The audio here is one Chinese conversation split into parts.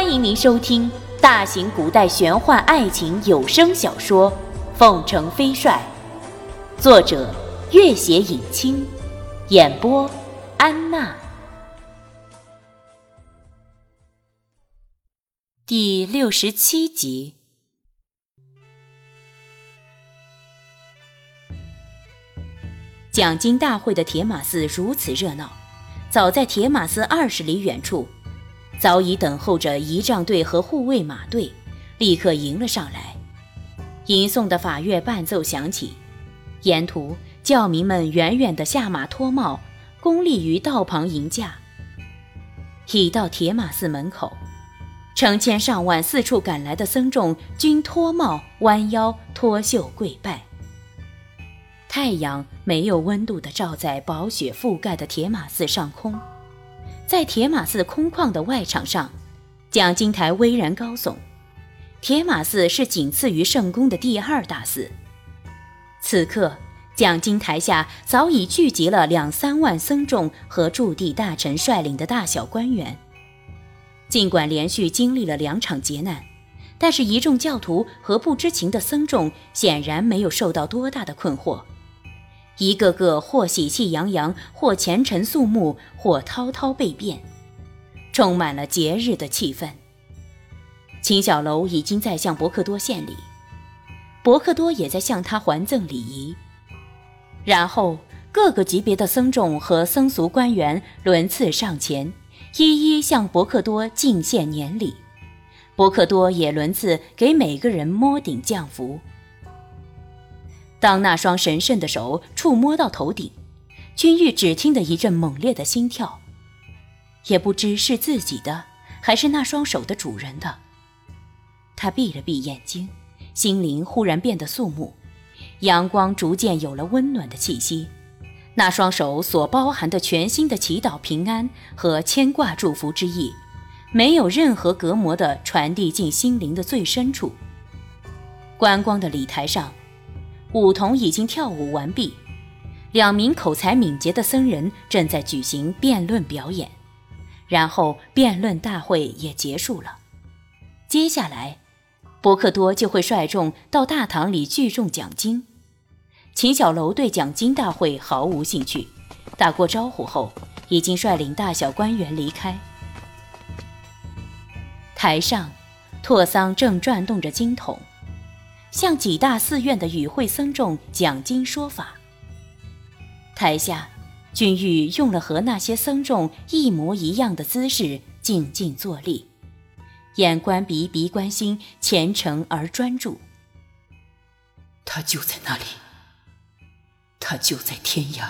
欢迎您收听大型古代玄幻爱情有声小说《凤城飞帅》，作者：月写影清，演播：安娜。第六十七集。奖金大会的铁马寺如此热闹，早在铁马寺二十里远处，早已等候着仪仗队和护卫马队，立刻迎了上来。吟诵的法乐伴奏响起，沿途教民们远远地下马脱帽，恭立于道旁迎驾。已到铁马寺门口。成千上万四处赶来的僧众均脱帽、弯腰、脱袖跪拜。太阳没有温度地照在薄雪覆盖的铁马寺上空，在铁马寺空旷的外场上，讲经台巍然高耸。铁马寺是仅次于圣宫的第二大寺。此刻，讲经台下早已聚集了两三万僧众和驻地大臣率领的大小官员。尽管连续经历了两场劫难，但是一众教徒和不知情的僧众显然没有受到多大的困惑，一个个或喜气洋洋，或虔诚肃穆，或滔滔背辩，充满了节日的气氛。秦小楼已经在向伯克多献礼，伯克多也在向他还赠礼仪，然后各个级别的僧众和僧俗官员轮次上前。一一向伯克多敬献年礼，伯克多也轮次给每个人摸顶降服。当那双神圣的手触摸到头顶，君玉只听得一阵猛烈的心跳，也不知是自己的还是那双手的主人的。他闭了闭眼睛，心灵忽然变得肃穆，阳光逐渐有了温暖的气息。那双手所包含的全新的祈祷平安和牵挂祝福之意，没有任何隔膜的传递进心灵的最深处。观光的礼台上，舞童已经跳舞完毕，两名口才敏捷的僧人正在举行辩论表演，然后辩论大会也结束了。接下来，伯克多就会率众到大堂里聚众讲经。秦小楼对讲经大会毫无兴趣，打过招呼后，已经率领大小官员离开。台上，拓桑正转动着经筒，向几大寺院的与会僧众讲经说法。台下，君玉用了和那些僧众一模一样的姿势，静静坐立，眼观鼻，鼻观心，虔诚而专注。他就在那里。他就在天涯。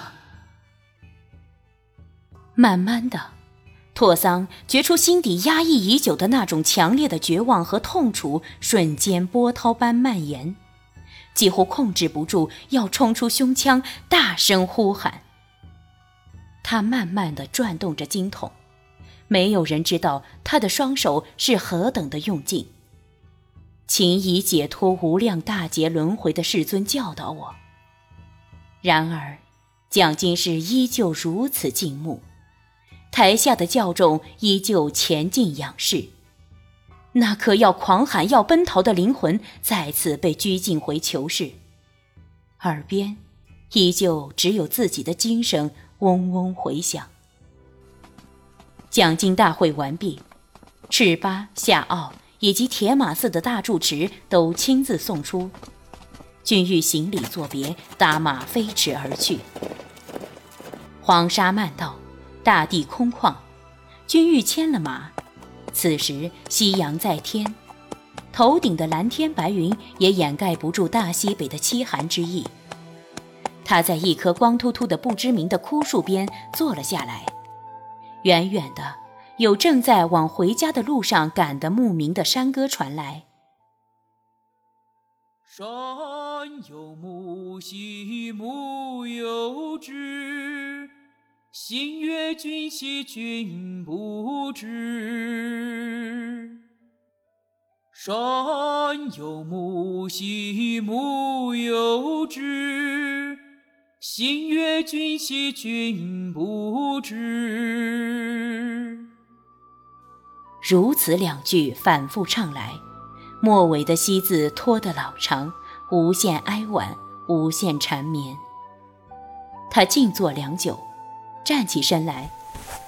慢慢的，拓桑觉出心底压抑已久的那种强烈的绝望和痛楚，瞬间波涛般蔓延，几乎控制不住要冲出胸腔，大声呼喊。他慢慢的转动着经筒，没有人知道他的双手是何等的用劲。请以解脱无量大劫轮回的世尊教导我。然而，讲经室依旧如此静穆，台下的教众依旧前进仰视。那颗要狂喊、要奔逃的灵魂再次被拘禁回囚室，耳边依旧只有自己的经声嗡嗡回响。讲经大会完毕，赤巴、夏奥以及铁马寺的大住持都亲自送出。君玉行礼作别，搭马飞驰而去。黄沙漫道，大地空旷。君玉牵了马，此时夕阳在天，头顶的蓝天白云也掩盖不住大西北的凄寒之意。他在一棵光秃秃的不知名的枯树边坐了下来，远远的有正在往回家的路上赶的牧民的山歌传来。山有木，兮木有枝。心悦君兮君不知。山有木，兮木有枝。心悦君兮君不知。如此两句反复唱来，末尾的“西”字拖得老长，无限哀婉，无限缠绵。他静坐良久，站起身来，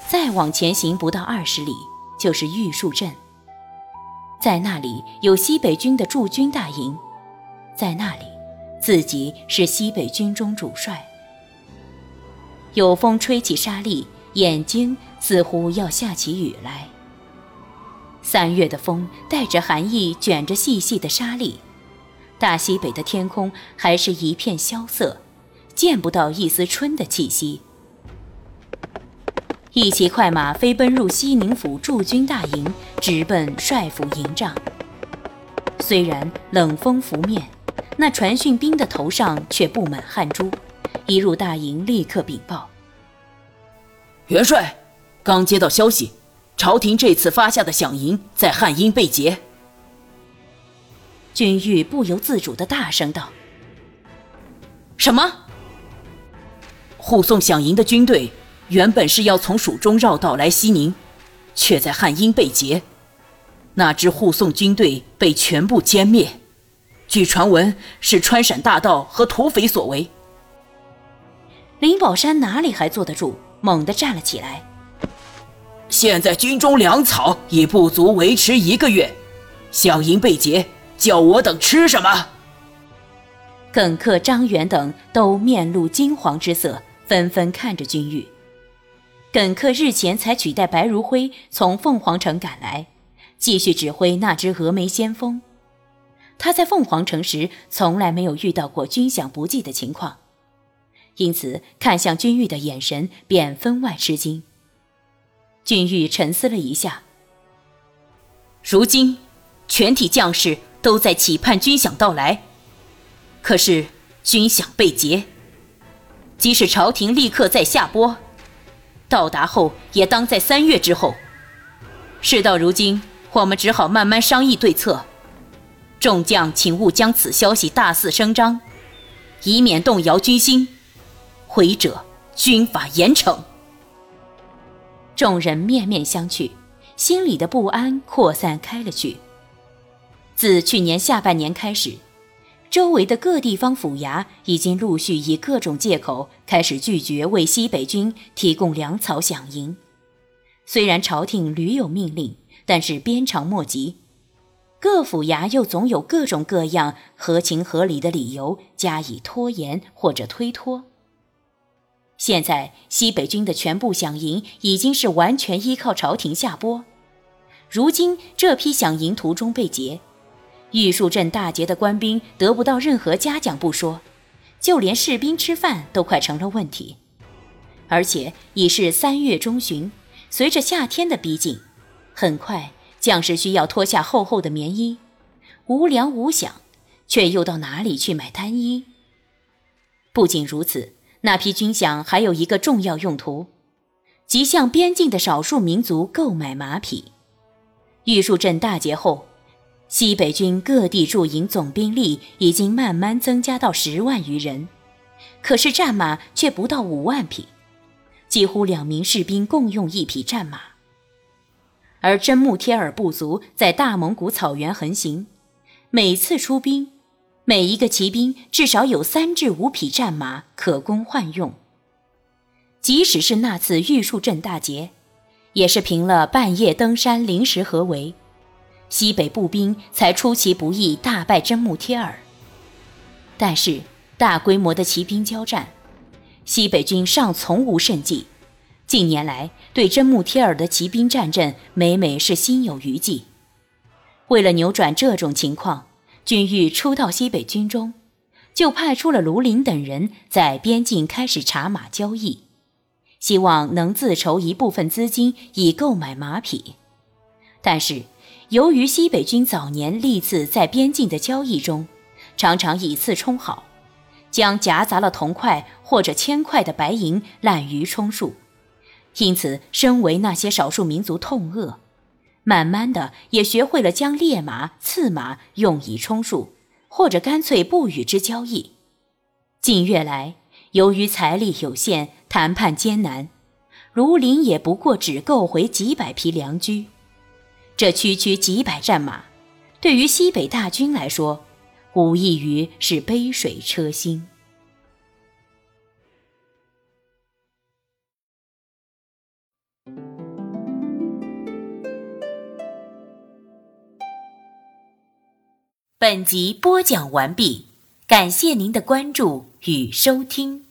再往前行不到二十里，就是玉树镇。在那里有西北军的驻军大营，在那里，自己是西北军中主帅。有风吹起沙粒，眼睛似乎要下起雨来。三月的风带着寒意，卷着细细的沙粒，大西北的天空还是一片萧瑟，见不到一丝春的气息。一骑快马飞奔入西宁府驻军大营，直奔帅府营帐。虽然冷风拂面，那传讯兵的头上却布满汗珠。一入大营，立刻禀报：元帅，刚接到消息。朝廷这次发下的饷银在汉阴被劫，君玉不由自主的大声道：“什么？护送饷银的军队原本是要从蜀中绕道来西宁，却在汉阴被劫。那支护送军队被全部歼灭，据传闻是川陕大盗和土匪所为。”林宝山哪里还坐得住，猛地站了起来。现在军中粮草已不足维持一个月，小营被劫，叫我等吃什么？耿克、张元等都面露惊惶之色，纷纷看着君玉。耿克日前才取代白如辉从凤凰城赶来，继续指挥那支峨眉先锋。他在凤凰城时从来没有遇到过军饷不济的情况，因此看向君玉的眼神便分外吃惊。君玉沉思了一下。如今，全体将士都在期盼军饷到来，可是军饷被劫。即使朝廷立刻再下拨，到达后也当在三月之后。事到如今，我们只好慢慢商议对策。众将请勿将此消息大肆声张，以免动摇军心。违者，军法严惩。众人面面相觑，心里的不安扩散开了去。自去年下半年开始，周围的各地方府衙已经陆续以各种借口开始拒绝为西北军提供粮草饷银。虽然朝廷屡有命令，但是鞭长莫及，各府衙又总有各种各样合情合理的理由加以拖延或者推脱。现在西北军的全部饷银已经是完全依靠朝廷下拨，如今这批饷银途中被劫，玉树镇大捷的官兵得不到任何嘉奖不说，就连士兵吃饭都快成了问题。而且已是三月中旬，随着夏天的逼近，很快将士需要脱下厚厚的棉衣，无粮无饷，却又到哪里去买单衣？不仅如此。那批军饷还有一个重要用途，即向边境的少数民族购买马匹。玉树镇大捷后，西北军各地驻营总兵力已经慢慢增加到十万余人，可是战马却不到五万匹，几乎两名士兵共用一匹战马。而真木贴尔部族在大蒙古草原横行，每次出兵。每一个骑兵至少有三至五匹战马可供换用。即使是那次玉树镇大捷，也是凭了半夜登山临时合围，西北步兵才出其不意大败真木贴尔。但是大规模的骑兵交战，西北军尚从无胜绩。近年来对真木贴尔的骑兵战阵，每每是心有余悸。为了扭转这种情况。军玉初到西北军中，就派出了卢林等人在边境开始查马交易，希望能自筹一部分资金以购买马匹。但是，由于西北军早年历次在边境的交易中，常常以次充好，将夹杂了铜块或者铅块的白银滥竽充数，因此身为那些少数民族痛恶。慢慢的，也学会了将烈马、刺马用以充数，或者干脆不与之交易。近月来，由于财力有限，谈判艰难，卢林也不过只购回几百匹良驹。这区区几百战马，对于西北大军来说，无异于是杯水车薪。本集播讲完毕，感谢您的关注与收听。